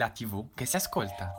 la TV che si ascolta.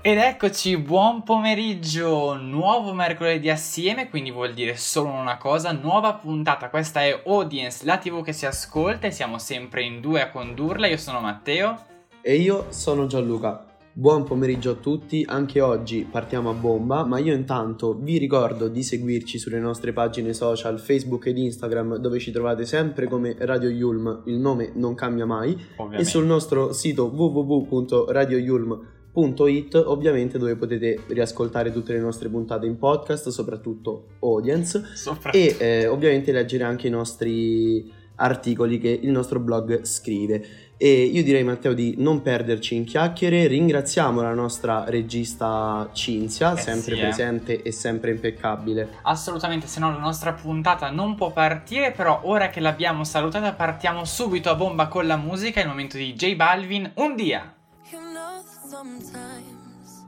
Ed eccoci, buon pomeriggio, nuovo mercoledì assieme, quindi vuol dire solo una cosa, nuova puntata, questa è Audience, la TV che si ascolta e siamo sempre in due a condurla, io sono Matteo. E io sono Gianluca. Buon pomeriggio a tutti, anche oggi partiamo a bomba, ma io intanto vi ricordo di seguirci sulle nostre pagine social Facebook ed Instagram dove ci trovate sempre come Radio Yulm, il nome non cambia mai, Ovviamente. e sul nostro sito www.radioyulm.it ovviamente dove potete riascoltare tutte le nostre puntate in podcast, soprattutto audience, Soprattutto. e eh, ovviamente leggere anche i nostri articoli che il nostro blog scrive. E io direi Matteo di non perderci in chiacchiere, ringraziamo la nostra regista Cinzia, Eh sempre sì, eh. presente e sempre impeccabile. Assolutamente, se no la nostra puntata non può partire, però ora che l'abbiamo salutata partiamo subito a bomba con la musica, è il momento di J Balvin, un dia. You know sometimes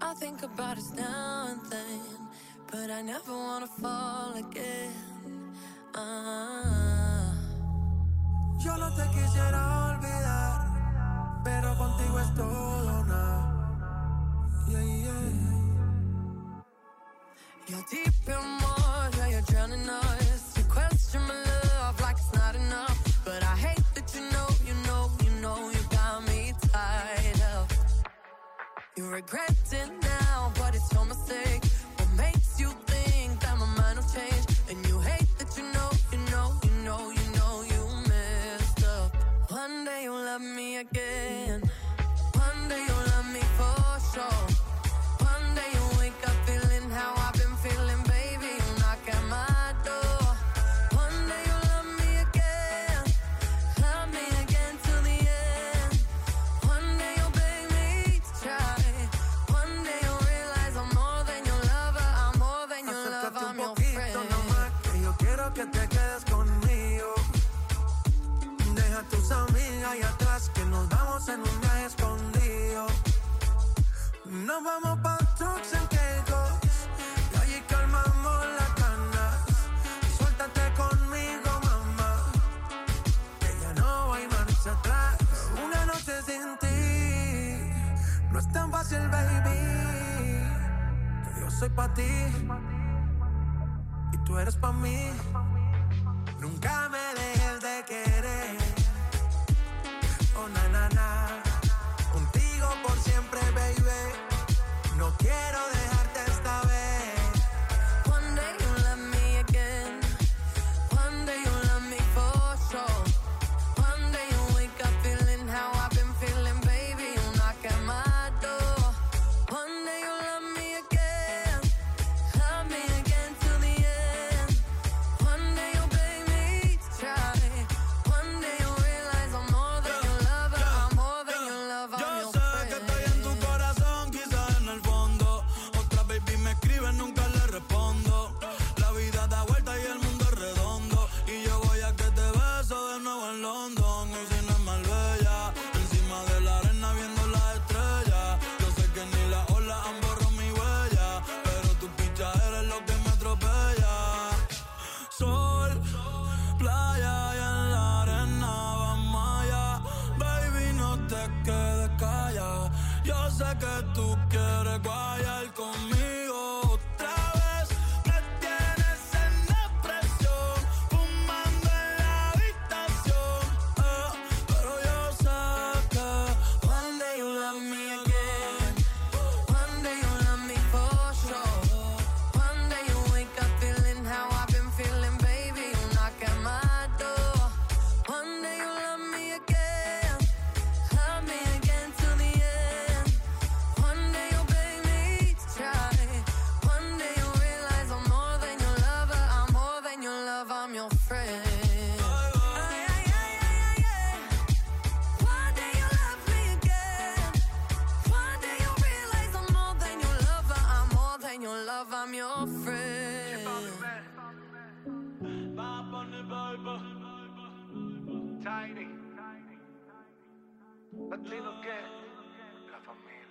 I think about us now and then, but I never wanna fall again. Ah. Yo no te quisiera olvidar, pero contigo es todo nada. Than your lover. I'm your friend. Tiny. Latino che la famiglia.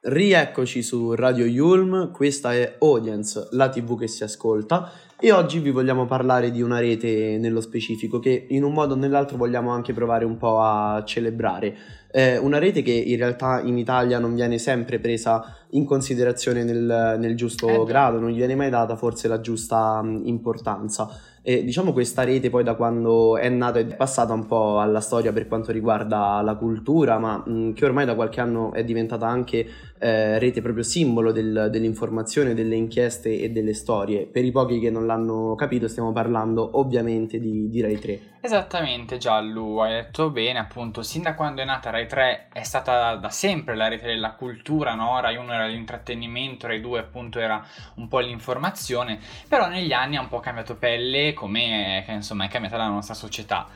Rieccoci su Radio Yulm, questa è Audience, la TV che si ascolta e oggi vi vogliamo parlare di una rete nello specifico che in un modo o nell'altro vogliamo anche provare un po' a celebrare. Eh, una rete che in realtà in Italia non viene sempre presa in considerazione nel, nel giusto Eh, grado, non gli viene mai data forse la giusta mh, importanza. E diciamo questa rete poi da quando è nata è passata un po' alla storia per quanto riguarda la cultura, ma mh, che ormai da qualche anno è diventata anche eh, rete proprio simbolo del- dell'informazione, delle inchieste e delle storie. Per i pochi che non l'hanno capito stiamo parlando ovviamente di, di Rai 3. Esattamente Giallo, hai detto bene, appunto, sin da quando è nata Rai 3 è stata da sempre la rete della cultura, no? Rai 1 era l'intrattenimento, Rai 2 appunto era un po' l'informazione, però negli anni ha un po' cambiato pelle, come insomma è cambiata la nostra società.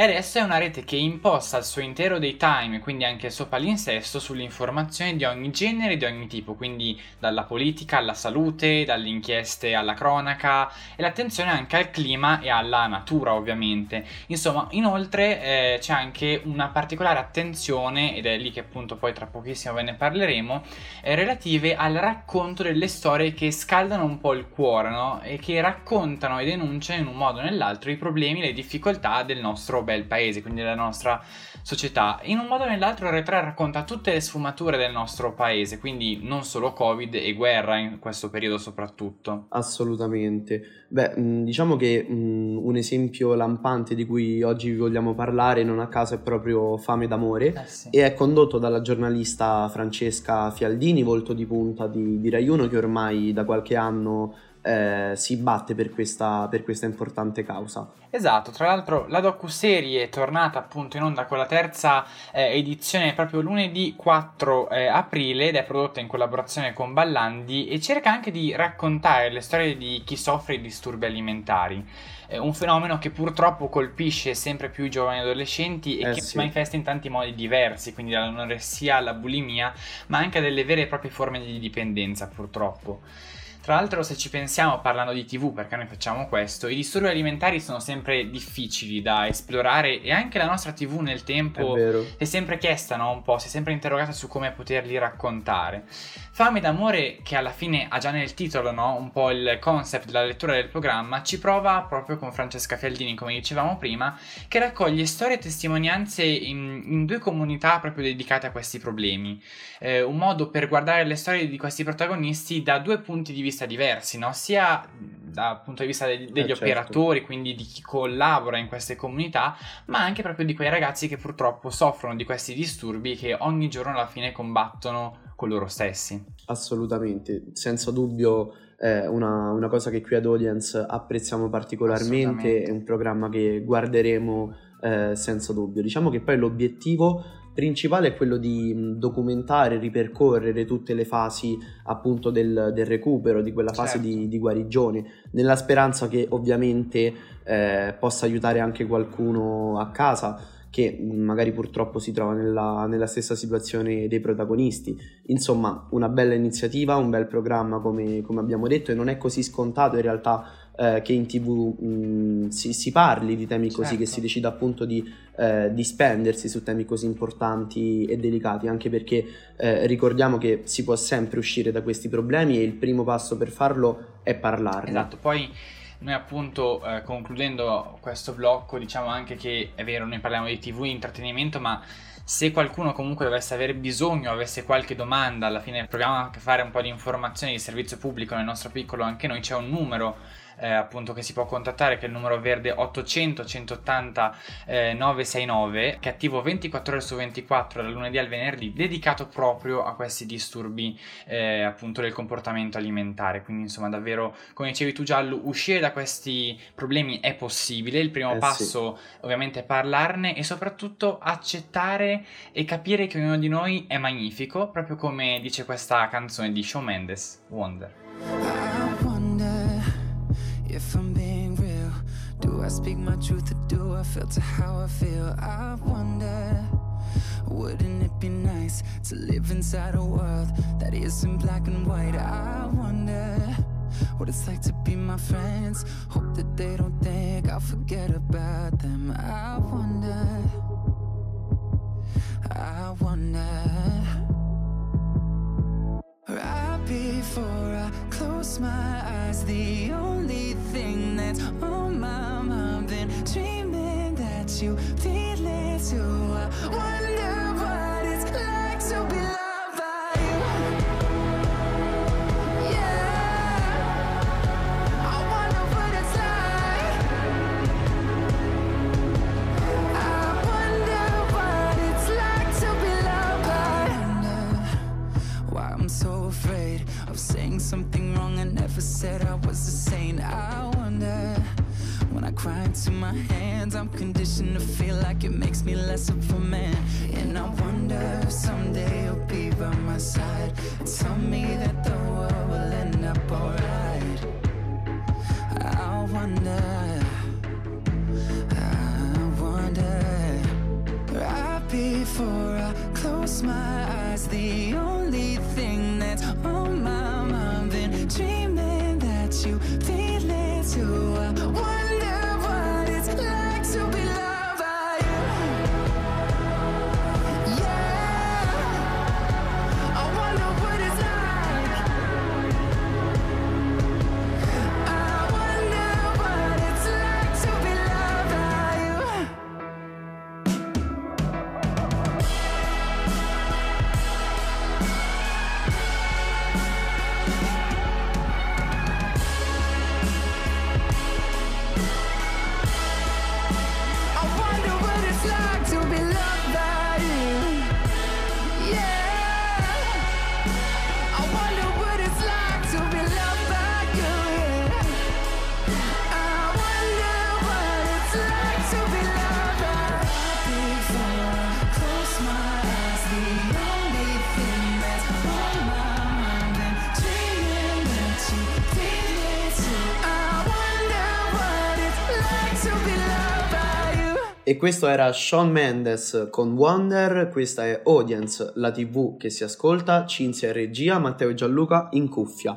Adesso è una rete che imposta il suo intero daytime, quindi anche il suo palinsesto, sull'informazione di ogni genere e di ogni tipo, quindi dalla politica alla salute, dalle inchieste alla cronaca e l'attenzione anche al clima e alla natura ovviamente. Insomma, inoltre eh, c'è anche una particolare attenzione, ed è lì che appunto poi tra pochissimo ve ne parleremo, eh, relative al racconto delle storie che scaldano un po' il cuore, no? E che raccontano e denunciano in un modo o nell'altro i problemi le difficoltà del nostro bel paese, quindi della nostra società. In un modo o nell'altro Rai 3 racconta tutte le sfumature del nostro paese, quindi non solo Covid e guerra in questo periodo soprattutto. Assolutamente. Beh, mh, diciamo che mh, un esempio lampante di cui oggi vi vogliamo parlare non a caso è proprio Fame d'amore Eh sì. e è condotto dalla giornalista Francesca Fialdini, volto di punta di, di Rai 1 che ormai da qualche anno eh, si batte per questa, per questa importante causa. Esatto, tra l'altro la docuserie è tornata appunto in onda con la terza eh, edizione proprio lunedì 4 eh, aprile ed è prodotta in collaborazione con Ballandi e cerca anche di raccontare le storie di chi soffre di disturbi alimentari. Un fenomeno che purtroppo colpisce sempre più i giovani adolescenti e Eh che sì. si manifesta in tanti modi diversi, quindi dall'anoressia alla bulimia, ma anche a delle vere e proprie forme di dipendenza purtroppo. Tra l'altro, se ci pensiamo parlando di TV, perché noi facciamo questo, i disturbi alimentari sono sempre difficili da esplorare e anche la nostra TV nel È tempo si è sempre chiesta, no? Un po', si è sempre interrogata su come poterli raccontare. Fame d'amore, che alla fine ha già nel titolo, no? Un po' il concept della lettura del programma, ci prova proprio con Francesca Fialdini, come dicevamo prima, che raccoglie storie e testimonianze in, in due comunità proprio dedicate a questi problemi. Eh, un modo per guardare le storie di questi protagonisti da due punti di vista diversi, no? Sia dal punto di vista de- degli certo. operatori, quindi di chi collabora in queste comunità, ma anche proprio di quei ragazzi che purtroppo soffrono di questi disturbi che ogni giorno alla fine combattono con loro stessi. Assolutamente, senza dubbio è una, una cosa che qui ad Audience apprezziamo particolarmente, è un programma che guarderemo eh, senza dubbio. Diciamo che poi l'obiettivo principale è quello di documentare, ripercorrere tutte le fasi appunto del, del recupero, di quella fase Certo. di, di guarigione, nella speranza che ovviamente eh, possa aiutare anche qualcuno a casa che magari purtroppo si trova nella, nella stessa situazione dei protagonisti. Insomma, una bella iniziativa, un bel programma come, come abbiamo detto e non è così scontato in realtà eh, che in tv mh, si, si parli di temi così, Certo. che si decida appunto di, eh, di spendersi su temi così importanti e delicati, anche perché eh, ricordiamo che si può sempre uscire da questi problemi e il primo passo per farlo è parlarne. Esatto, poi noi appunto eh, concludendo questo blocco diciamo anche che è vero, noi parliamo di TV e intrattenimento, ma se qualcuno comunque dovesse avere bisogno, avesse qualche domanda, alla fine proviamo anche a fare un po' di informazioni di servizio pubblico nel nostro piccolo, anche noi c'è un numero eh, appunto che si può contattare che è il numero verde 800 180 eh, 969 che è attivo 24 ore su 24 dal lunedì al venerdì dedicato proprio a questi disturbi eh, appunto del comportamento alimentare. Quindi insomma davvero come dicevi tu Giallo uscire da questi problemi è possibile. Il primo Eh sì. passo ovviamente è parlarne e soprattutto accettare e capire che ognuno di noi è magnifico proprio come dice questa canzone di Shawn Mendes wonder if I'm being real. Do I speak my truth or do I filter how I feel? I wonder, wouldn't it be nice to live inside a world that isn't black and white? I wonder what it's like to be my friends. Hope that they don't think I'll forget about them. I wonder, I wonder. Close my eyes, the only thing that's on my mind, been dreaming that you feel it too. I wonder saying something wrong. I never said I was a saint. I wonder when I cry into my hands, I'm conditioned to feel like it makes me less of a man. And I wonder if someday you'll be by my side. Tell me that the world will end up alright. I wonder. I wonder right before I close my eyes. The questo era Shawn Mendes con Wonder, questa è Audience, la tv che si ascolta, Cinzia in regia, Matteo e Gianluca in cuffia.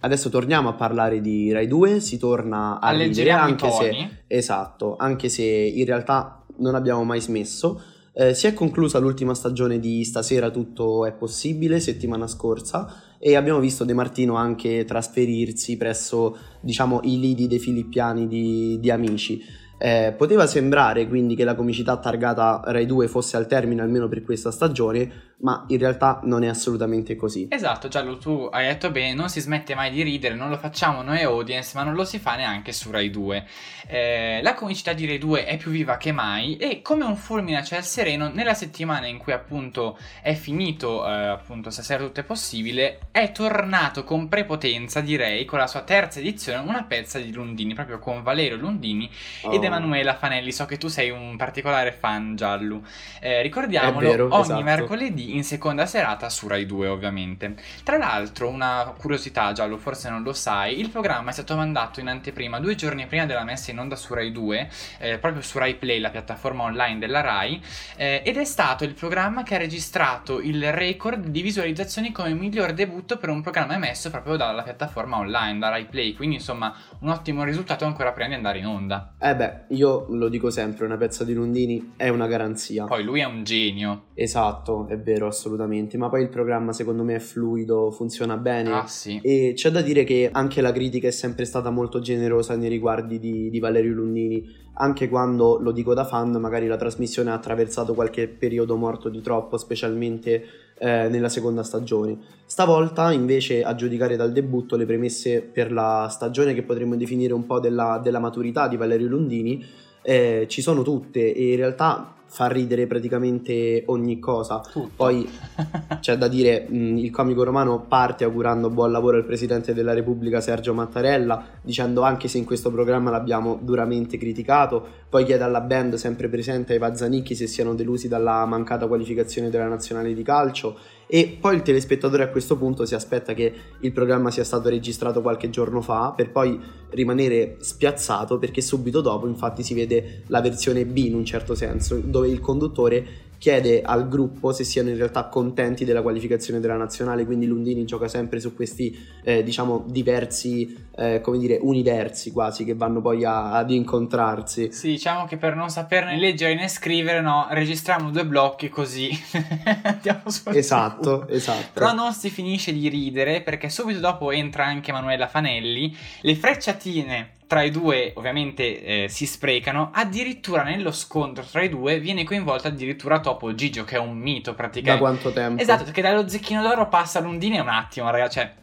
Adesso torniamo a parlare di Rai 2, si torna a i anche se esatto, anche se in realtà non abbiamo mai smesso. Eh, si è conclusa l'ultima stagione di Stasera tutto è possibile, settimana scorsa, e abbiamo visto De Martino anche trasferirsi presso, diciamo, i lidi dei filippiani di, di Amici. Eh, poteva sembrare quindi che la comicità targata Rai 2 fosse al termine almeno per questa stagione, ma in realtà non è assolutamente così. Esatto, Giallo, tu hai detto bene, non si smette mai di ridere, non lo facciamo noi audience, ma non lo si fa neanche su Rai 2. Eh, la comicità di Rai 2 è più viva che mai e come un fulmine a ciel sereno, nella settimana in cui appunto è finito, eh, appunto stasera tutto è possibile, è tornato con prepotenza, direi, con la sua terza edizione, una pezza di Lundini, proprio con Valerio Lundini ed Oh. Emanuela Fanelli. So che tu sei un particolare fan, Giallo. Eh, ricordiamolo, vero, ogni esatto. mercoledì in seconda serata su Rai 2, ovviamente. Tra l'altro, una curiosità, Giallo, forse non lo sai, il programma è stato mandato in anteprima due giorni prima della messa in onda su Rai 2, eh, proprio su Rai Play, la piattaforma online della Rai, eh, ed è stato il programma che ha registrato il record di visualizzazioni come miglior debutto per un programma emesso proprio dalla piattaforma online, da Rai Play, quindi insomma un ottimo risultato ancora prima di andare in onda. Eh beh, io lo dico sempre, una pezza di Lundini è una garanzia. Poi lui è un genio. Esatto, è vero, assolutamente, ma poi il programma secondo me è fluido, funziona bene. Ah sì. E c'è da dire che anche la critica è sempre stata molto generosa nei riguardi di, di Valerio Lundini, anche quando, lo dico da fan, magari la trasmissione ha attraversato qualche periodo morto di troppo, specialmente eh, nella seconda stagione. Stavolta, invece, a giudicare dal debutto, le premesse per la stagione che potremmo definire un po' della, della maturità di Valerio Lundini eh, ci sono tutte e in realtà fa ridere praticamente ogni cosa. Tutto. Poi c'è da dire, mh, il comico romano parte augurando buon lavoro al Presidente della Repubblica Sergio Mattarella, dicendo anche se in questo programma l'abbiamo duramente criticato, poi chiede alla band sempre presente ai Vazzanicchi se siano delusi dalla mancata qualificazione della nazionale di calcio e poi il telespettatore a questo punto si aspetta che il programma sia stato registrato qualche giorno fa per poi rimanere spiazzato perché subito dopo infatti si vede la versione B in un certo senso dove il conduttore chiede al gruppo se siano in realtà contenti della qualificazione della nazionale, quindi Lundini gioca sempre su questi eh, diciamo diversi, eh, come dire, universi quasi che vanno poi a- ad incontrarsi. Sì, diciamo che per non saperne leggere né scrivere, no, registriamo due blocchi così andiamo sul Esatto, sicuro. esatto. Però non si finisce di ridere perché subito dopo entra anche Manuela Fanelli. Le frecciatine tra i due ovviamente eh, si sprecano. Addirittura nello scontro tra i due viene coinvolto addirittura Topo Gigio, che è un mito Da praticamente. quanto tempo? Esatto, perché dallo zecchino d'oro passa Lundini un attimo, ragazzi, cioè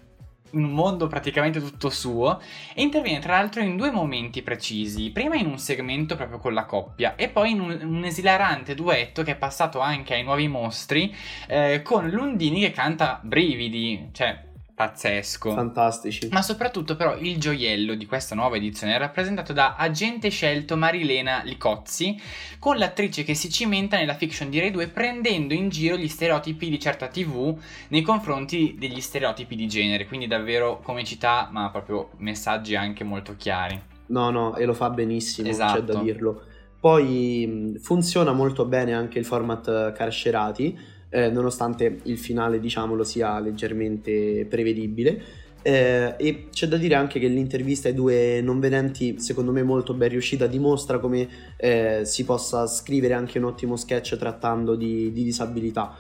un mondo praticamente tutto suo e interviene tra l'altro in due momenti precisi, prima in un segmento proprio con la coppia e poi in un, un esilarante duetto che è passato anche ai nuovi mostri eh, con Lundini che canta Brividi, cioè pazzesco. Fantastici. Ma soprattutto però il gioiello di questa nuova edizione è rappresentato da agente scelto Marilena Licozzi con l'attrice che si cimenta nella fiction di Rai 2 prendendo in giro gli stereotipi di certa tv nei confronti degli stereotipi di genere, quindi davvero comicità ma proprio messaggi anche molto chiari. No, no, e lo fa benissimo, c'è Esatto. da dirlo. Poi funziona molto bene anche il format eh, carcerati, eh, nonostante il finale, diciamolo, sia leggermente prevedibile. Eh, e c'è da dire anche che l'intervista ai due non vedenti, secondo me molto ben riuscita, dimostra come eh, si possa scrivere anche un ottimo sketch trattando di, di disabilità.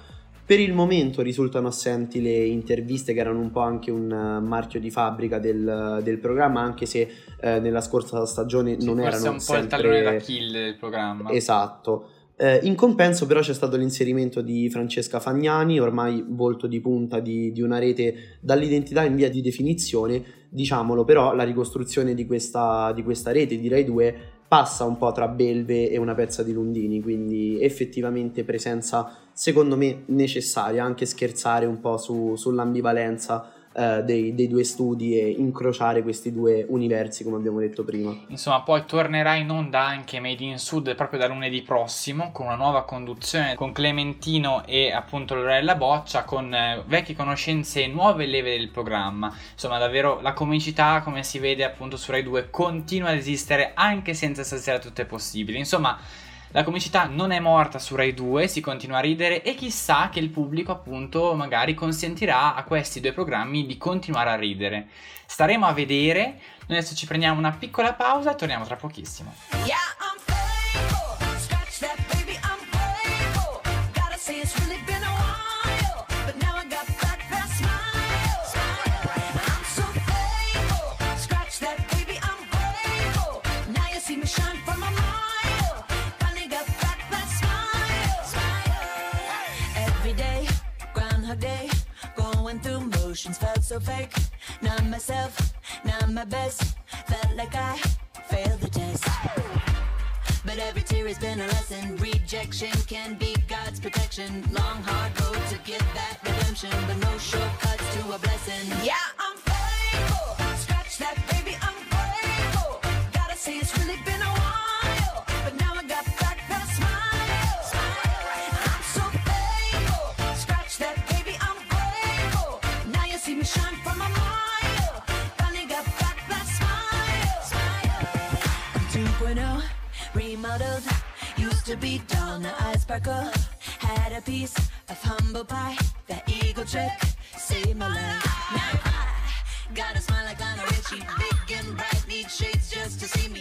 Per il momento risultano assenti le interviste che erano un po' anche un eh, marchio di fabbrica del, del programma, anche se eh, nella scorsa stagione Sì, non forse erano è un po' sempre... il tallone d'Achille del programma. Esatto. Eh, in compenso però c'è stato l'inserimento di Francesca Fagnani, ormai volto di punta di, di una rete dall'identità in via di definizione, diciamolo però la ricostruzione di questa, di questa rete di Rai 2 passa un po' tra Belve e una pezza di Lundini, quindi effettivamente presenza secondo me necessaria, anche scherzare un po' su- sull'ambivalenza eh, dei, dei due studi e incrociare questi due universi come abbiamo detto prima. Insomma, poi tornerà in onda anche Made in Sud proprio da lunedì prossimo con una nuova conduzione con Clementino e appunto Lorella Boccia con eh, vecchie conoscenze e nuove leve del programma. Insomma, davvero la comicità, come si vede appunto su Rai 2, continua ad esistere anche senza stasera tutto è possibile. Insomma, la comicità non è morta su Rai 2, si continua a ridere e chissà che il pubblico appunto magari consentirà a questi due programmi di continuare a ridere. Staremo a vedere. Noi adesso ci prendiamo una piccola pausa e torniamo tra pochissimo. Yeah, I'm faithful. Through motions felt so fake. Not myself, not my best. Felt like I failed the test. But every tear has been a lesson. Rejection can be God's protection. Long, hard road to get that redemption, but no shortcuts be dull, now I sparkle. Had a piece of humble pie. That eagle trick saved my life. Now I got a smile like Lionel Richie. Big and bright, need shades just to see me.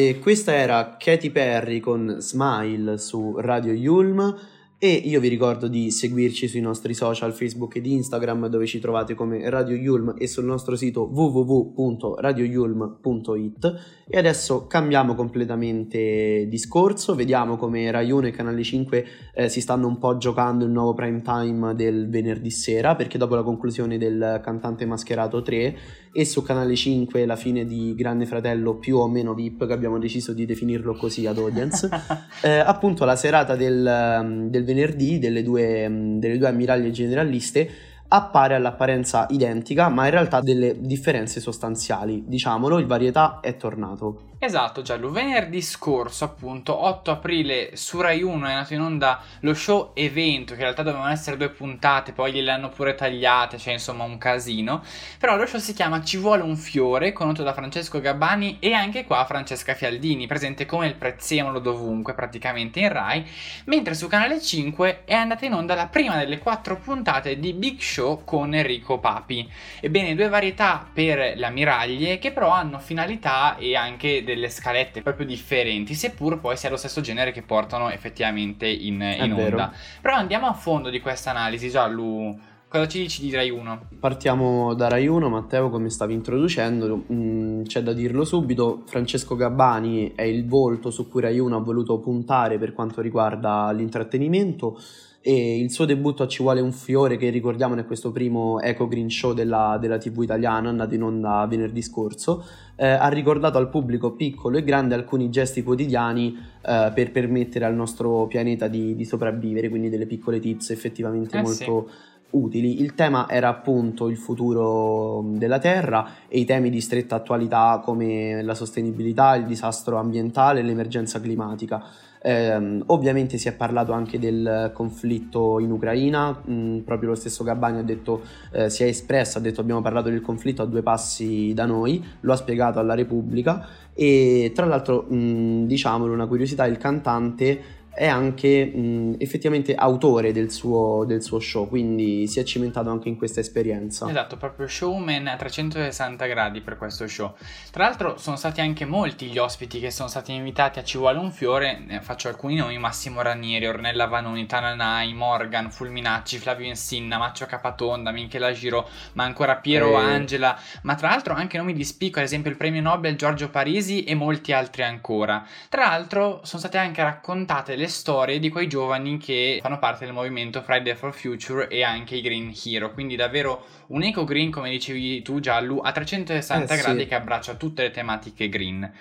E questa era Katy Perry con Smile su Radio Yulm. E io vi ricordo di seguirci sui nostri social Facebook ed Instagram dove ci trovate come Radio Yulm e sul nostro sito www.radioyulm.it e adesso cambiamo completamente discorso, vediamo come Rai 1 e Canale 5 eh, si stanno un po' giocando il nuovo prime time del venerdì sera perché dopo la conclusione del cantante mascherato 3 e su Canale 5 la fine di Grande Fratello più o meno VIP che abbiamo deciso di definirlo così ad audience eh, appunto la serata del, del venerdì delle due, delle due ammiraglie generaliste appare all'apparenza identica, ma in realtà delle differenze sostanziali. Diciamolo, il varietà è tornato. Esatto, Giallo. Venerdì scorso, appunto, 8 aprile, su Rai 1 è andato in onda lo show evento, che in realtà dovevano essere due puntate, poi gliele hanno pure tagliate, cioè insomma un casino. Però lo show si chiama Ci vuole un fiore, condotto da Francesco Gabbani e anche qua Francesca Fialdini, presente come il prezzemolo dovunque, praticamente in Rai, mentre su Canale 5 è andata in onda la prima delle quattro puntate di Big Show con Enrico Papi. Ebbene, due varietà per le ammiraglie che però hanno finalità e anche delle scalette proprio differenti, seppur poi sia lo stesso genere che portano effettivamente in, in vero. onda. Però andiamo a fondo di questa analisi, Giallu. Cosa ci dici di Rai 1? Partiamo da Rai 1, Matteo, come stavi introducendo, mm, c'è da dirlo subito, Francesco Gabbani è il volto su cui Rai 1 ha voluto puntare per quanto riguarda l'intrattenimento e il suo debutto a Ci vuole un fiore che ricordiamo è questo primo Eco Green Show della, della TV italiana andato in onda venerdì scorso eh, ha ricordato al pubblico piccolo e grande alcuni gesti quotidiani eh, per permettere al nostro pianeta di, di sopravvivere quindi delle piccole tips effettivamente Eh molto utili. Il tema era appunto il futuro della Terra e i temi di stretta attualità come la sostenibilità, il disastro ambientale e l'emergenza climatica. Ehm, ovviamente si è parlato anche del conflitto in Ucraina, mh, proprio lo stesso Gabbani ha detto, eh, si è espresso, ha detto abbiamo parlato del conflitto a due passi da noi, lo ha spiegato alla Repubblica e tra l'altro mh, diciamolo una curiosità, il cantante è anche mh, effettivamente autore del suo, del suo show, quindi si è cimentato anche in questa esperienza. Esatto, proprio showman a 360 gradi per questo show. Tra l'altro sono stati anche molti gli ospiti che sono stati invitati a Ci vuole un fiore, ne faccio alcuni nomi, Massimo Ranieri, Ornella Vanoni, Tananai, Morgan, Fulminacci, Flavio Insinna, Maccio Capatonda, Michela Giro, ma ancora Piero Eh. Angela, ma tra l'altro anche nomi di spicco, ad esempio il premio Nobel Giorgio Parisi e molti altri ancora. Tra l'altro sono state anche raccontate le storie di quei giovani che fanno parte del movimento Friday for Future e anche i Green Hero, quindi davvero un eco green, come dicevi tu Giallu, a 360 Eh, sì. gradi che abbraccia tutte le tematiche green.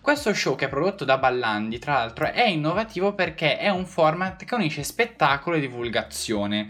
Questo show che è prodotto da Ballandi, tra l'altro, è innovativo perché è un format che unisce spettacolo e divulgazione.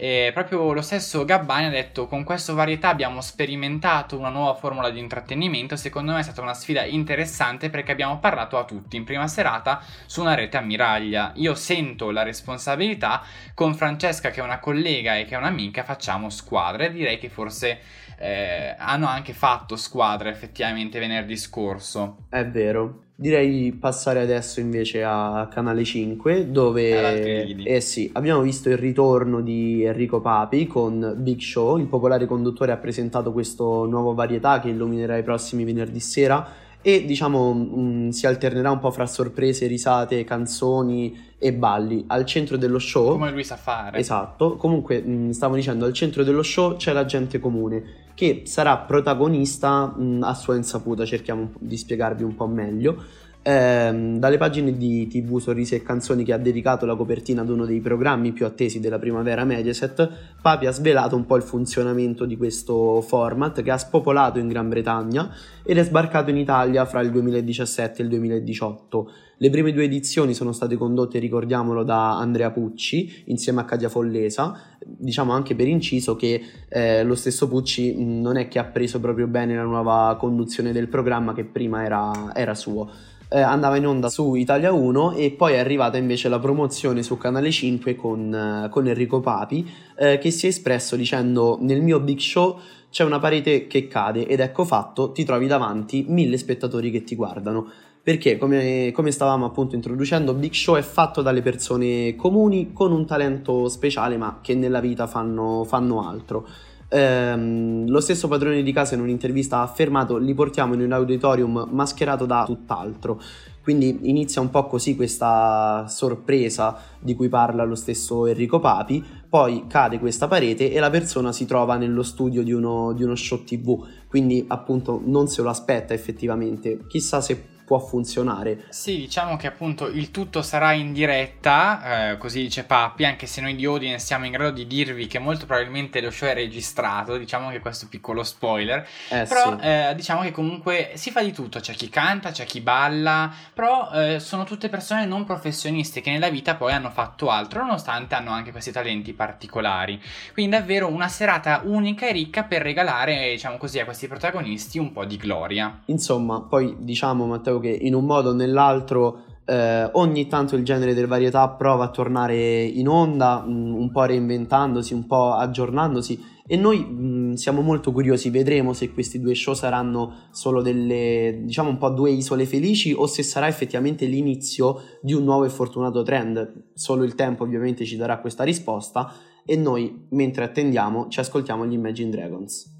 E proprio lo stesso Gabbani ha detto: Con questa varietà abbiamo sperimentato una nuova formula di intrattenimento. Secondo me è stata una sfida interessante perché abbiamo parlato a tutti in prima serata su una rete ammiraglia. Io sento la responsabilità con Francesca, che è una collega e che è un'amica, facciamo squadra. E direi che forse eh, hanno anche fatto squadra effettivamente venerdì scorso. È vero. Direi passare adesso invece a Canale 5 Ad altri dove eh sì, abbiamo visto il ritorno di Enrico Papi con Big Show, il popolare conduttore ha presentato questo nuovo varietà che illuminerà i prossimi venerdì sera e diciamo mh, si alternerà un po' fra sorprese, risate, canzoni e balli. Al centro dello show Come lui sa fare. Esatto, comunque mh, stavo dicendo, al centro dello show c'è la gente comune che sarà protagonista mh, a sua insaputa, cerchiamo di spiegarvi un po' meglio. Ehm, dalle pagine di TV Sorrisi e Canzoni che ha dedicato la copertina ad uno dei programmi più attesi della primavera Mediaset, Papi ha svelato un po' il funzionamento di questo format che ha spopolato in Gran Bretagna ed è sbarcato in Italia fra il 2017 e il 2018. Le prime due edizioni sono state condotte, ricordiamolo, da Andrea Pucci insieme a Katia Follesa. Diciamo anche per inciso che eh, lo stesso Pucci non è che ha preso proprio bene la nuova conduzione del programma che prima era, era suo. Eh, andava in onda su Italia 1 e poi è arrivata invece la promozione su Canale 5 con, eh, con Enrico Papi eh, che si è espresso dicendo nel mio big show c'è una parete che cade ed ecco fatto ti trovi davanti mille spettatori che ti guardano. Perché come, come stavamo appunto introducendo Big Show è fatto dalle persone comuni con un talento speciale ma che nella vita fanno, fanno altro Ehm, lo stesso padrone di casa in un'intervista ha affermato li portiamo in un auditorium mascherato da tutt'altro. Quindi inizia un po' così questa sorpresa di cui parla lo stesso Enrico Papi, poi cade questa parete e la persona si trova nello studio di uno, di uno show tv, quindi appunto non se lo aspetta effettivamente, chissà se può funzionare. Sì, diciamo che appunto il tutto sarà in diretta, eh, così dice Papi, anche se noi di Audience siamo in grado di dirvi che molto probabilmente lo show è registrato, diciamo che questo piccolo spoiler, Eh però sì. eh, diciamo che comunque si fa di tutto, c'è chi canta, c'è chi balla, però eh, sono tutte persone non professionisti che nella vita poi hanno fatto altro, nonostante hanno anche questi talenti particolari. Quindi davvero una serata unica e ricca per regalare, diciamo così, a questi protagonisti un po' di gloria. Insomma, poi diciamo Matteo che in un modo o nell'altro eh, ogni tanto il genere del varietà prova a tornare in onda, mh, un po' reinventandosi, un po' aggiornandosi e noi mh, siamo molto curiosi, vedremo se questi due show saranno solo delle, diciamo un po' due isole felici o se sarà effettivamente l'inizio di un nuovo e fortunato trend. Solo il tempo ovviamente ci darà questa risposta e noi mentre attendiamo ci ascoltiamo gli Imagine Dragons.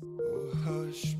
Hush,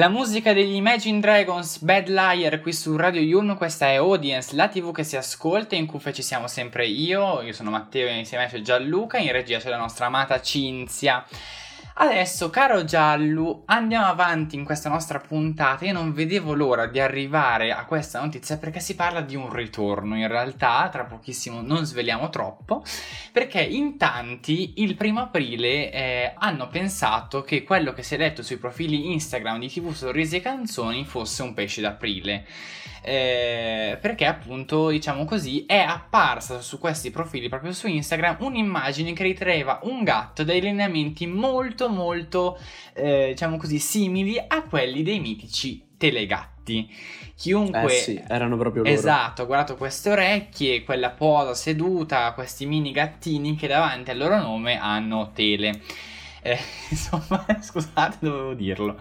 La musica degli Imagine Dragons, Bad Liar qui su Radio Yulm, questa è Audience, la tv che si ascolta, in cuffia ci siamo sempre io, io sono Matteo e insieme c'è Gianluca, in regia c'è la nostra amata Cinzia. Adesso, caro Giallu, andiamo avanti in questa nostra puntata. Io non vedevo l'ora di arrivare a questa notizia perché si parla di un ritorno. In realtà, tra pochissimo non sveliamo troppo, perché in tanti il primo aprile eh, hanno pensato che quello che si è detto sui profili Instagram di TV Sorrisi e Canzoni fosse un pesce d'aprile. Eh, perché appunto diciamo così è apparsa su questi profili proprio su Instagram un'immagine che ritraeva un gatto dai lineamenti molto molto eh, diciamo così simili a quelli dei mitici telegatti chiunque Eh sì, erano proprio loro. Esatto, ho guardato queste orecchie, quella posa seduta, questi mini gattini che davanti al loro nome hanno tele. Eh, insomma, scusate, dovevo dirlo.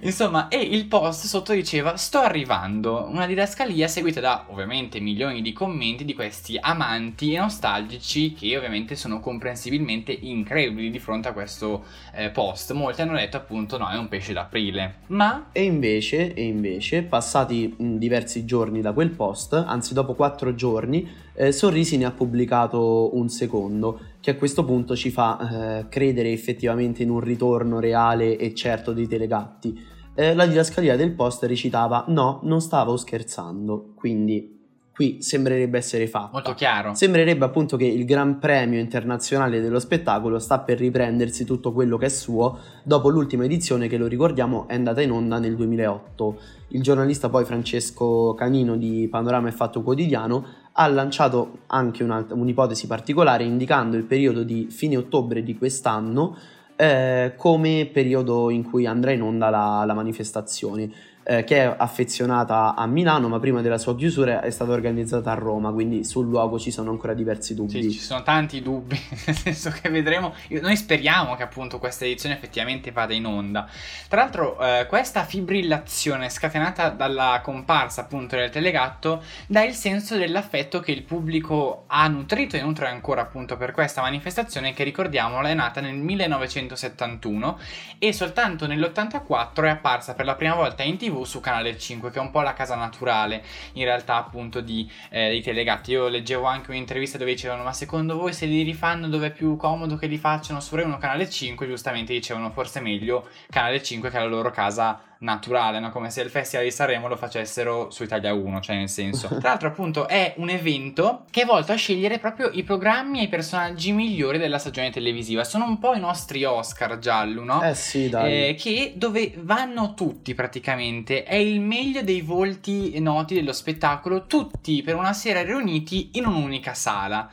Insomma, e il post sotto diceva sto arrivando, una didascalia seguita da ovviamente milioni di commenti di questi amanti e nostalgici che ovviamente sono comprensibilmente increduli di fronte a questo eh, post. Molti hanno detto appunto no, è un pesce d'aprile. Ma E invece, e invece, passati diversi giorni da quel post, anzi dopo quattro giorni, eh, Sorrisi ne ha pubblicato un secondo, che a questo punto ci fa eh, credere effettivamente in un ritorno reale e certo dei telegatti. Eh, la didascalia del post recitava no, non stavo scherzando, quindi qui sembrerebbe essere fatta. molto chiaro. Sembrerebbe appunto che il Gran Premio internazionale dello spettacolo sta per riprendersi tutto quello che è suo dopo l'ultima edizione che lo ricordiamo è andata in onda nel 2008. Il giornalista poi Francesco Canino di Panorama e Fatto Quotidiano ha lanciato anche un'ipotesi particolare indicando il periodo di fine ottobre di quest'anno eh, come periodo in cui andrà in onda la, la manifestazione, eh, che è affezionata a Milano, ma prima della sua chiusura è stata organizzata a Roma, quindi sul luogo ci sono ancora diversi dubbi. Sì, ci sono tanti dubbi, nel senso che vedremo. Noi speriamo che appunto questa edizione effettivamente vada in onda. Tra l'altro, eh, questa fibrillazione scatenata dalla comparsa appunto del telegatto dà il senso dell'affetto che il pubblico ha nutrito e nutre ancora appunto per questa manifestazione che ricordiamo è nata nel 1971 e soltanto nell'84 è apparsa per la prima volta in tv su Canale 5, che è un po' la casa naturale in realtà appunto di, eh, dei telegatti. Io leggevo anche un'intervista dove dicevano ma secondo voi se li rifanno dove è più comodo che li facciano su Rai 1 Canale 5? Giustamente dicevano forse meglio Canale 5 che è la loro casa naturale, no? come se il Festival di Sanremo lo facessero su Italia 1, cioè nel senso. Tra l'altro appunto è un evento che è volto a scegliere proprio i programmi e i personaggi migliori della stagione televisiva. Sono un po' i nostri Oscar giallo, no? Eh sì, dai. Eh, che dove vanno tutti praticamente è il meglio dei volti noti dello spettacolo tutti per una sera riuniti in un'unica sala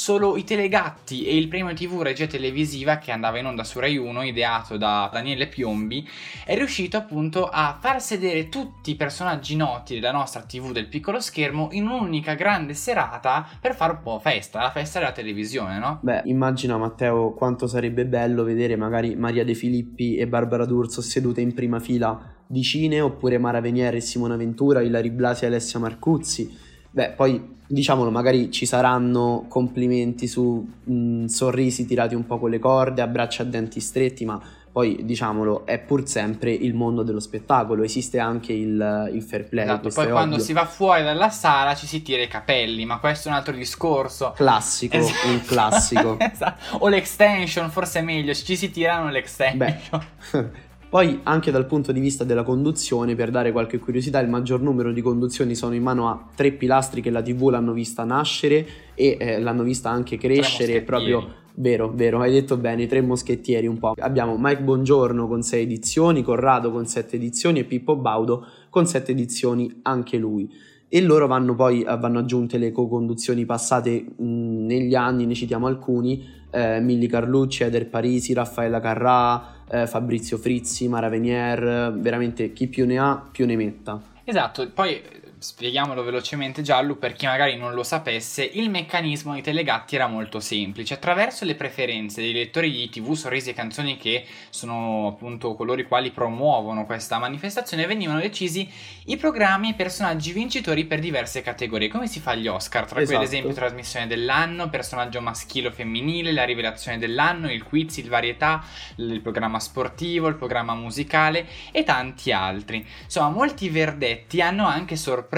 solo i telegatti e il premio tv regia televisiva che andava in onda su Rai 1 ideato da Daniele Piombi è riuscito appunto a far sedere tutti i personaggi noti della nostra tv del piccolo schermo in un'unica grande serata per fare un po' festa la festa della televisione no? Beh, immagina Matteo quanto sarebbe bello vedere magari Maria De Filippi e Barbara D'Urso sedute in prima fila vicine, oppure Mara Veniere e Simona Ventura, Ilari Blasi e Alessia Marcuzzi. Beh, poi diciamolo, magari ci saranno complimenti su mh, sorrisi tirati un po' con le corde, abbracci a denti stretti, ma poi diciamolo, è pur sempre il mondo dello spettacolo, esiste anche il, il fair play. Esatto, poi quando ovvio. si va fuori dalla sala ci si tira i capelli, ma questo è un altro discorso. Classico, Esatto. un classico. Esatto. O l'extension, forse è meglio, ci si tirano l'extension. Poi anche dal punto di vista della conduzione, per dare qualche curiosità, il maggior numero di conduzioni sono in mano a tre pilastri che la TV l'hanno vista nascere e eh, l'hanno vista anche crescere proprio Vero, vero, hai detto bene, i tre moschettieri un po'. Abbiamo Mike Bongiorno con sei edizioni, Corrado con sette edizioni e Pippo Baudo con sette edizioni anche lui. E loro vanno poi, eh, vanno aggiunte le co-conduzioni passate mh, negli anni, ne citiamo alcuni, eh, Milli Carlucci, Eder Parisi, Raffaella Carrà, eh, Fabrizio Frizzi, Mara Venier, veramente chi più ne ha più ne metta. Esatto, poi spieghiamolo velocemente Giallo per chi magari non lo sapesse, il meccanismo dei telegatti era molto semplice. Attraverso le preferenze dei lettori di TV, sorrisi e canzoni che sono appunto coloro i quali promuovono questa manifestazione, venivano decisi i programmi e i personaggi vincitori per diverse categorie. Come si fa agli Oscar? Tra cui ad Esatto. esempio trasmissione dell'anno, personaggio maschile o femminile, la rivelazione dell'anno, il quiz, il varietà, il programma sportivo, il programma musicale e tanti altri. Insomma, molti verdetti hanno anche sorpreso,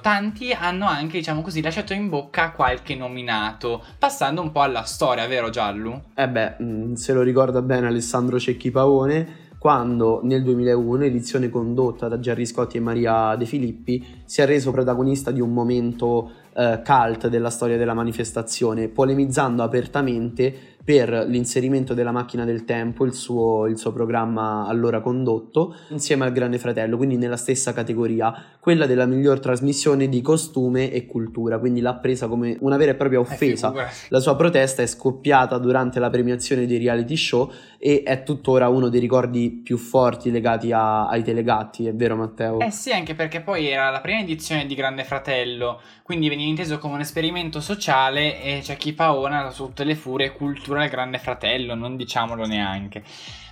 tanti hanno anche, diciamo così, lasciato in bocca qualche nominato, passando un po' alla storia, vero Giallo? Eh beh, mh, se lo ricorda bene Alessandro Cecchi Pavone, quando nel 2001, edizione condotta da Gerry Scotti e Maria De Filippi, si è reso protagonista di un momento eh, cult della storia della manifestazione, polemizzando apertamente per l'inserimento della macchina del tempo, il suo, il suo programma allora condotto, insieme al Grande Fratello, quindi nella stessa categoria, quella della miglior trasmissione di costume e cultura, quindi l'ha presa come una vera e propria offesa. Eh, figurati. La sua protesta è scoppiata durante la premiazione dei reality show e è tuttora uno dei ricordi più forti legati a- ai telegatti, è vero Matteo? Eh sì, anche perché poi era la prima edizione di Grande Fratello, quindi veniva inteso come un esperimento sociale e c'è chi paona su tutte le furie cultura del Grande Fratello, non diciamolo neanche.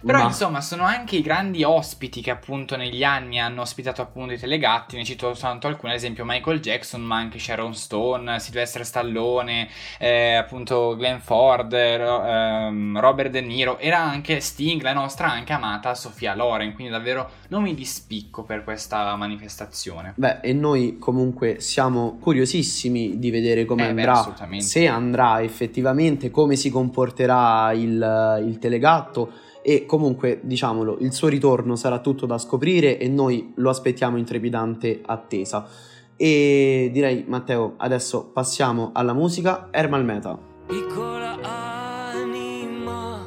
Però Ma- insomma sono anche i grandi ospiti che appunto negli anni hanno ospitato appunto i telegatti, ne cito soltanto alcuni, ad esempio Michael Jackson, ma anche Sharon Stone, Sylvester Stallone, eh, appunto Glenn Ford, Ro- ehm, Robert De Niro, era anche Sting, la nostra anche amata Sofia Loren, quindi davvero nomi di spicco per questa manifestazione. Beh, e noi comunque siamo curiosissimi di vedere come Eh beh, andrà, assolutamente. se andrà effettivamente, come si comporterà il, il telegatto e comunque, diciamolo, il suo ritorno sarà tutto da scoprire e noi lo aspettiamo in trepidante attesa. E direi, Matteo, adesso passiamo alla musica Ermal Meta. piccola anima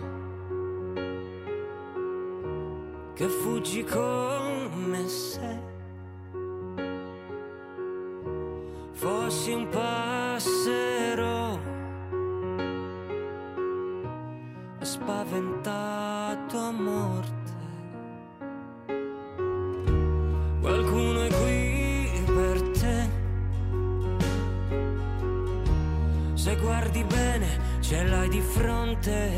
che fuggi come se fossi un passero spaventato a morte qualcuno è qui per te Se guardi bene, ce l'hai di fronte.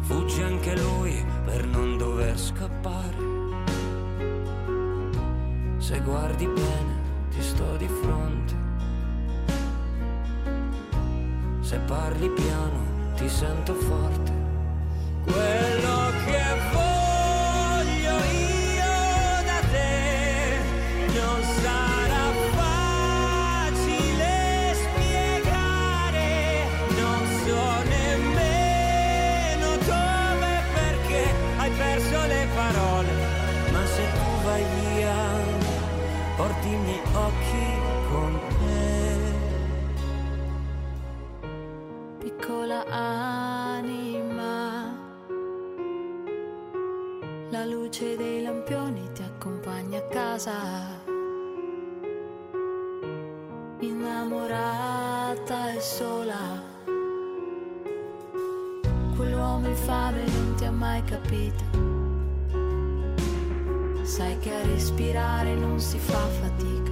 Fugge anche lui per non dover scappare. Se guardi bene, ti sto di fronte. Se parli piano, ti sento forte. Quello che voglio io da te non sarà facile spiegare, non so nemmeno dove e perché hai perso le parole, ma se tu vai via porti i miei occhi con te. Capito. Sai che a respirare non si fa fatica.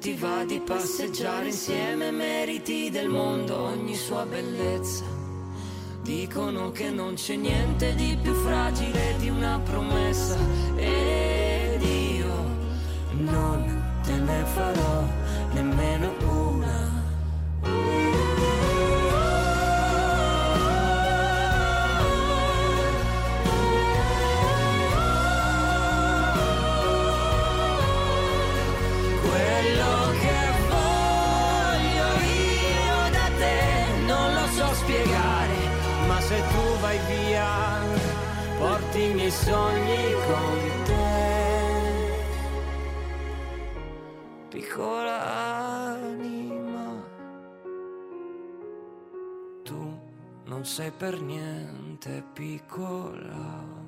Ti va di passeggiare insieme, meriti del mondo ogni sua bellezza. Dicono che non c'è niente di più fragile di una promessa. Ed io non te ne farò nemmeno se tu vai via, porti i miei sogni con te. Piccola anima, tu non sei per niente piccola.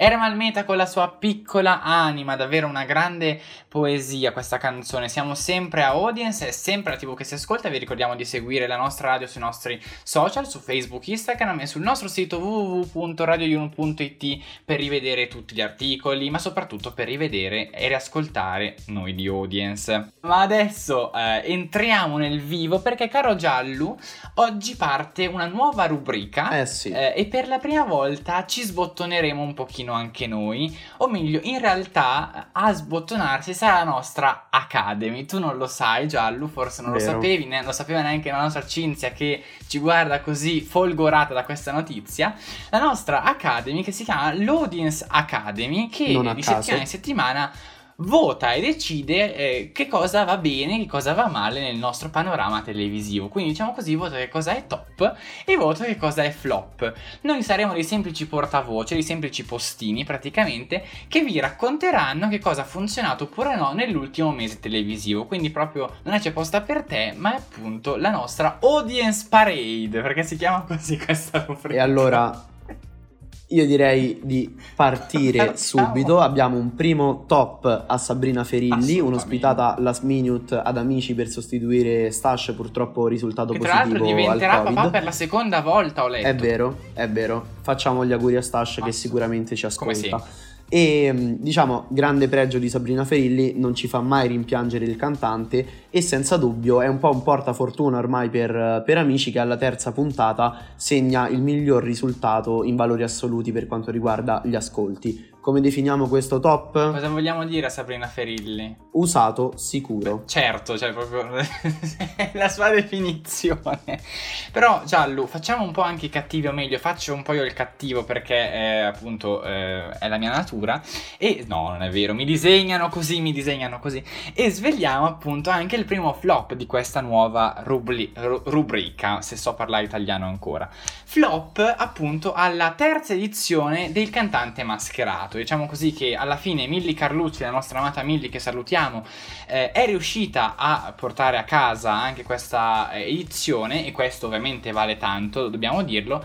Ermal Meta con la sua piccola anima, davvero una grande poesia questa canzone. Siamo sempre a Audience, è sempre la TV che si ascolta. Vi ricordiamo di seguire la nostra radio sui nostri social, su Facebook, Instagram e sul nostro sito www.radioyun.it per rivedere tutti gli articoli, ma soprattutto per rivedere e riascoltare noi di Audience. Ma adesso eh, entriamo nel vivo perché, caro Giallu, oggi parte una nuova rubrica. Eh sì. Eh, e per la prima volta ci sbottoneremo un pochino anche noi, o meglio, in realtà a sbottonarsi sarà la nostra Academy. Tu non lo sai, Giallo, forse non Vero. lo sapevi, ne- lo sapeva neanche la nostra Cinzia che ci guarda così folgorata da questa notizia. La nostra Academy che si chiama l'Audience Academy, che Non di settimana in settimana vota e decide eh, che cosa va bene, che cosa va male nel nostro panorama televisivo. Quindi diciamo così, vota che cosa è top e vota che cosa è flop. Noi saremo dei semplici portavoce, dei semplici postini praticamente, che vi racconteranno che cosa ha funzionato oppure no nell'ultimo mese televisivo. Quindi proprio non è c'è posta per te, ma è appunto la nostra Audience Parade, perché si chiama così questa rubrica. E allora io direi di partire subito. Abbiamo un primo top a Sabrina Ferilli, un'ospitata last minute ad amici per sostituire Stash, purtroppo risultato Che tra l'altro positivo al diventerà papà per la seconda volta, ho letto. È vero, è vero. Facciamo gli auguri a Stash che sicuramente ci come ascolta. E mh, diciamo, grande pregio di Sabrina Ferilli, non ci fa mai rimpiangere il cantante e senza dubbio è un po' un portafortuna ormai per, per amici che alla terza puntata segna il miglior risultato in valori assoluti per quanto riguarda gli ascolti. Come definiamo questo top? Cosa vogliamo dire a Sabrina Ferilli? Usato sicuro. Certo, cioè proprio la sua definizione. Però Giallo, facciamo un po' anche i cattivi, o meglio, faccio un po' io il cattivo perché eh, appunto eh, è la mia natura. E no, non è vero, mi disegnano così, mi disegnano così. E svegliamo appunto anche il primo flop di questa nuova rubli- ru- rubrica, se so parlare italiano ancora. Flop appunto alla terza edizione del cantante mascherato. Diciamo così che alla fine Milly Carlucci, la nostra amata Milly che salutiamo, eh, è riuscita a portare a casa anche questa eh, edizione e questo ovviamente vale tanto, dobbiamo dirlo.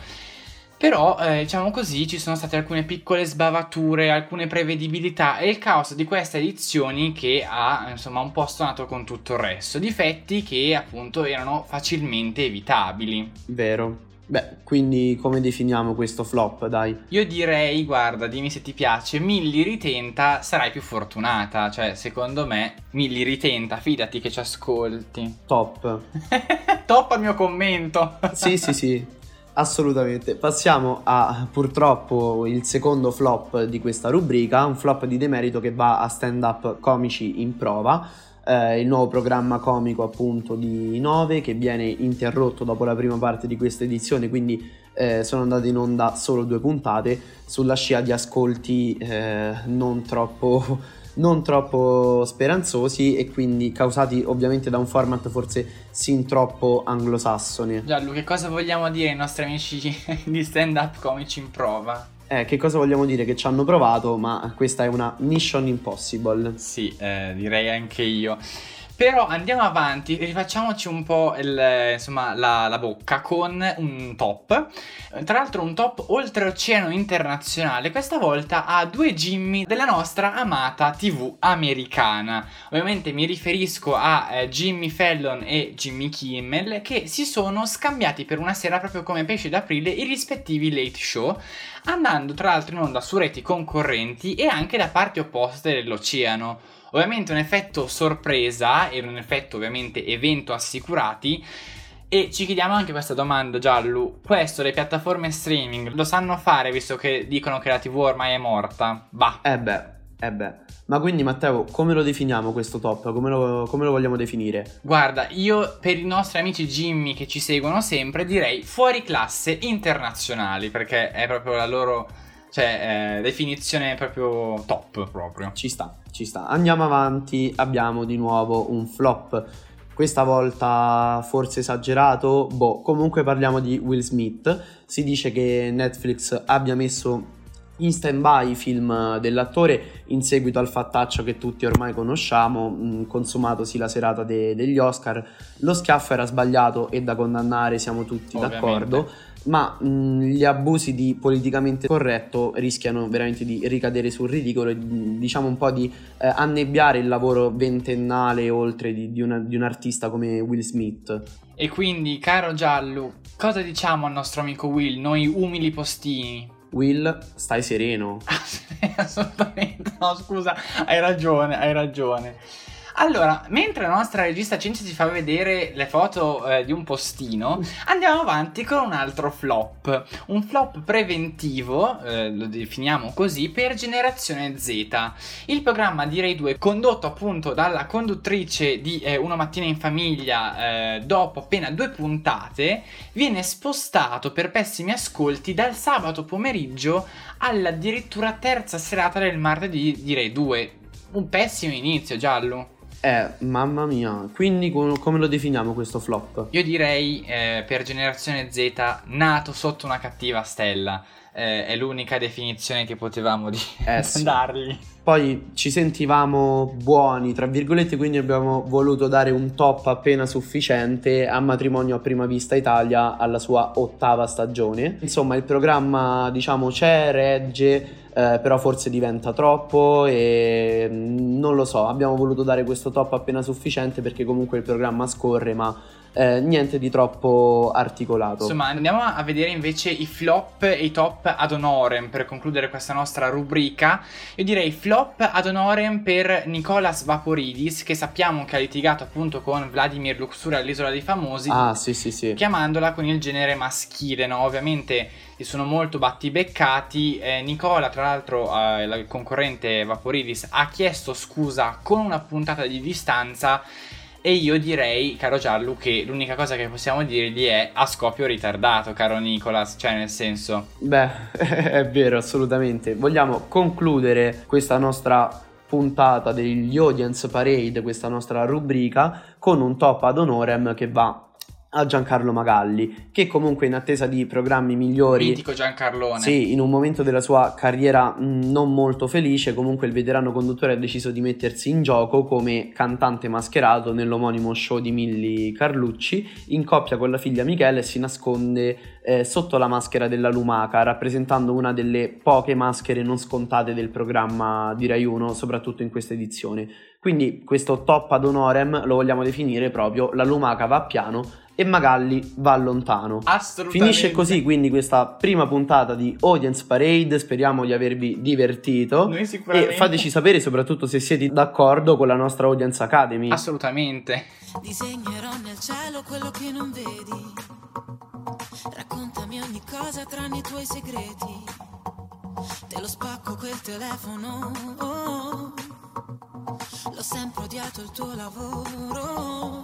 Però, eh, diciamo così, ci sono state alcune piccole sbavature, alcune prevedibilità e il caos di queste edizioni che ha, insomma, un po' stonato con tutto il resto. Difetti che, appunto, erano facilmente evitabili. Vero. Beh, quindi come definiamo questo flop, dai? Io direi, guarda, dimmi se ti piace, Milli ritenta, sarai più fortunata. Cioè, secondo me, Milli ritenta, fidati che ci ascolti. Top. Toppa il mio commento. Sì, sì, sì, assolutamente. Passiamo a purtroppo il secondo flop di questa rubrica, un flop di demerito che va a stand up comici in prova. Eh, il nuovo programma comico appunto di 9 che viene interrotto dopo la prima parte di questa edizione quindi eh, sono andate in onda solo due puntate sulla scia di ascolti eh, non troppo non troppo speranzosi e quindi causati ovviamente da un format forse sin troppo anglosassone. Giallo, che cosa vogliamo dire ai nostri amici di stand up comici in prova? Eh, che cosa vogliamo dire? Che ci hanno provato, ma questa è una mission impossible. Sì, eh, direi anche io. Però andiamo avanti, rifacciamoci un po' il, insomma, la, la bocca con un top. Tra l'altro un top oltreoceano internazionale, questa volta a due Jimmy della nostra amata TV americana. Ovviamente mi riferisco a eh, Jimmy Fallon e Jimmy Kimmel che si sono scambiati per una sera proprio come pesci d'aprile i rispettivi late show, andando tra l'altro in onda su reti concorrenti e anche da parti opposte dell'oceano. Ovviamente un effetto sorpresa e un effetto ovviamente evento assicurati. E ci chiediamo anche questa domanda, Giallu. Questo le piattaforme streaming lo sanno fare visto che dicono che la TV ormai è morta? Bah. Eh beh, eh beh. Ma quindi Matteo, come lo definiamo questo top? Come lo, come lo vogliamo definire? Guarda, io per i nostri amici Jimmy che ci seguono sempre direi fuori classe internazionali perché è proprio la loro cioè, eh, definizione proprio top proprio. Ci sta, ci sta. Andiamo avanti, abbiamo di nuovo un flop questa volta forse esagerato, boh, comunque parliamo di Will Smith. Si dice che Netflix abbia messo in stand-by i film dell'attore in seguito al fattaccio che tutti ormai conosciamo, mh, consumatosi la serata de- degli Oscar. Lo schiaffo era sbagliato e da condannare, siamo tutti Ovviamente. d'accordo, ma mh, gli abusi di politicamente corretto rischiano veramente di ricadere sul ridicolo e mh, diciamo un po' di eh, annebbiare il lavoro ventennale oltre di, di una- di un artista come Will Smith. E quindi, caro Giallo, cosa diciamo al nostro amico Will, noi umili postini? Will, stai sereno. Assolutamente, no, scusa, hai ragione, hai ragione. Allora, mentre la nostra regista Cinzia ci fa vedere le foto eh, di un postino, andiamo avanti con un altro flop. Un flop preventivo, eh, lo definiamo così, per Generazione Z. Il programma di Rai 2, condotto appunto dalla conduttrice di eh, Una mattina in famiglia, eh, dopo appena due puntate, viene spostato per pessimi ascolti dal sabato pomeriggio all'addirittura terza serata del martedì di Rai 2. Un pessimo inizio, giallo. Eh, mamma mia. Quindi co- come lo definiamo questo flop? Io direi eh, per generazione Z nato sotto una cattiva stella. Eh, è l'unica definizione che potevamo di- Eh, sì. dargli. Poi ci sentivamo buoni, tra virgolette, quindi abbiamo voluto dare un top appena sufficiente a Matrimonio a prima vista Italia alla sua ottava stagione. Insomma, il programma, diciamo, c'è, regge, eh, però forse diventa troppo e mm, non lo so, abbiamo voluto dare questo top appena sufficiente perché comunque il programma scorre, ma eh, niente di troppo articolato. Insomma, andiamo a vedere invece i flop e i top ad honorem per concludere questa nostra rubrica. Io direi flop ad honorem per Nicolas Vaporidis, che sappiamo che ha litigato appunto con Vladimir Luxura all'isola dei famosi. Ah, sì, sì, sì. chiamandola con il genere maschile, no? Ovviamente si sono molto battibeccati. Eh, Nicola, tra l'altro, eh, il concorrente Vaporidis, ha chiesto scusa con una puntata di distanza. E io direi, caro Giallo, che l'unica cosa che possiamo dirgli è a scoppio ritardato, caro Nicolas. Cioè, nel senso, Beh, è vero, assolutamente. Vogliamo concludere questa nostra puntata degli Audience Parade, questa nostra rubrica, con un top ad honorem che va a Giancarlo Magalli, che comunque in attesa di programmi migliori... mitico Giancarlone. Sì, in un momento della sua carriera mh, non molto felice, comunque il veterano conduttore ha deciso di mettersi in gioco come cantante mascherato nell'omonimo show di Milli Carlucci, in coppia con la figlia Michele e si nasconde eh, sotto la maschera della lumaca, rappresentando una delle poche maschere non scontate del programma di Rai 1, soprattutto in questa edizione. Quindi questo top ad honorem lo vogliamo definire proprio la lumaca va piano e Magalli va lontano. Assolutamente. Finisce così quindi questa prima puntata di Audience Parade, speriamo di avervi divertito Noi e sicuramente. fateci sapere soprattutto se siete d'accordo con la nostra Audience Academy. Assolutamente. Disegnerò nel cielo quello che non vedi. Raccontami ogni cosa tranne i tuoi segreti. Te lo spacco quel telefono. oh. L'ho sempre odiato il tuo lavoro.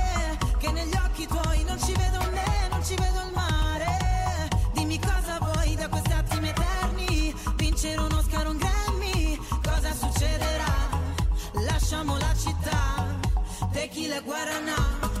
che negli occhi tuoi non ci vedo me, non ci vedo il mare. Dimmi cosa vuoi da questi attimi eterni, vincere un Oscar, un Grammy, cosa succederà? Lasciamo la città, tequila e guaraná,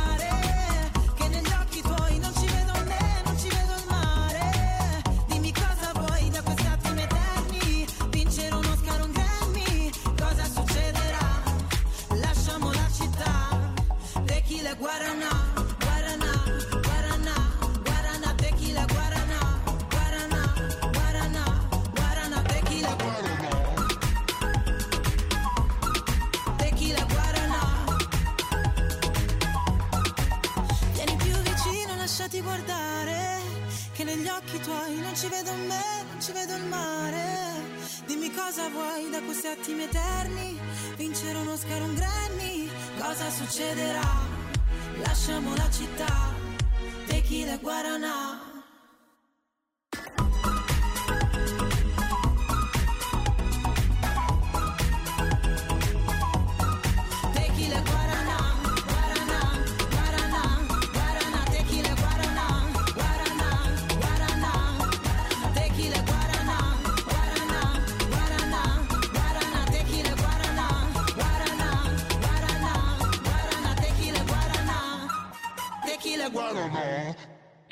Occhi tuoi non ci vedo me, non ci vedo il mare. Dimmi cosa vuoi da questi attimi eterni. Vincere un Oscar, un Grammy. Cosa succederà? Lasciamo la città. Tequila Guaraná. Tequila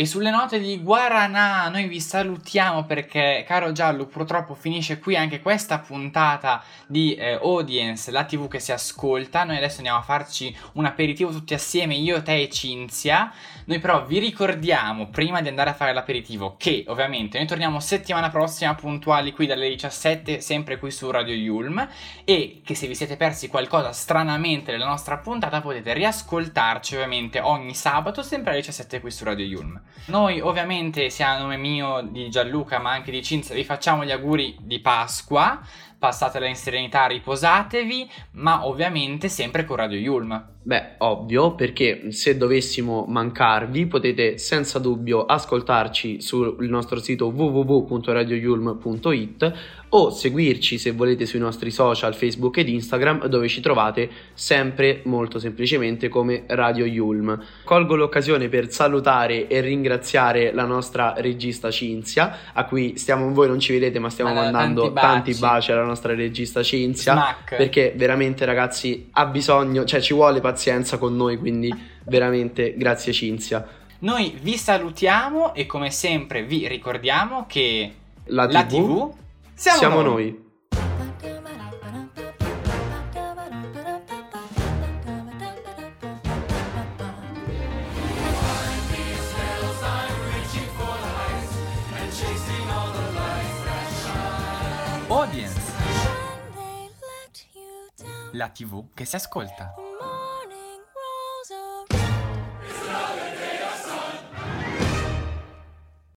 E sulle note di Guaranà noi vi salutiamo perché, caro Giallo, purtroppo finisce qui anche questa puntata di eh, Audience, la TV che si ascolta. Noi adesso andiamo a farci un aperitivo tutti assieme, io, te e Cinzia. Noi però vi ricordiamo, prima di andare a fare l'aperitivo, che ovviamente noi torniamo settimana prossima puntuali qui dalle 17, sempre qui su Radio Yulm. E che se vi siete persi qualcosa stranamente nella nostra puntata potete riascoltarci ovviamente ogni sabato, sempre alle 17 qui su Radio Yulm. Noi ovviamente sia a nome mio di Gianluca ma anche di Cinzia vi facciamo gli auguri di Pasqua, passatela in serenità, riposatevi, ma ovviamente sempre con Radio Yulm. Beh, ovvio, perché se dovessimo mancarvi potete senza dubbio ascoltarci sul nostro sito www.radioyulm.it o seguirci se volete sui nostri social Facebook ed Instagram dove ci trovate sempre molto semplicemente come Radio Yulm. Colgo l'occasione per salutare e ringraziare la nostra regista Cinzia, a cui stiamo, voi non ci vedete ma stiamo Ma mandando tanti tanti baci. baci alla nostra regista Cinzia Smack. perché veramente ragazzi ha bisogno, cioè ci vuole pazienza con noi, quindi veramente grazie Cinzia. Noi vi salutiamo e come sempre vi ricordiamo che La TV, la TV siamo, siamo noi. noi. Audience, la TV che si ascolta.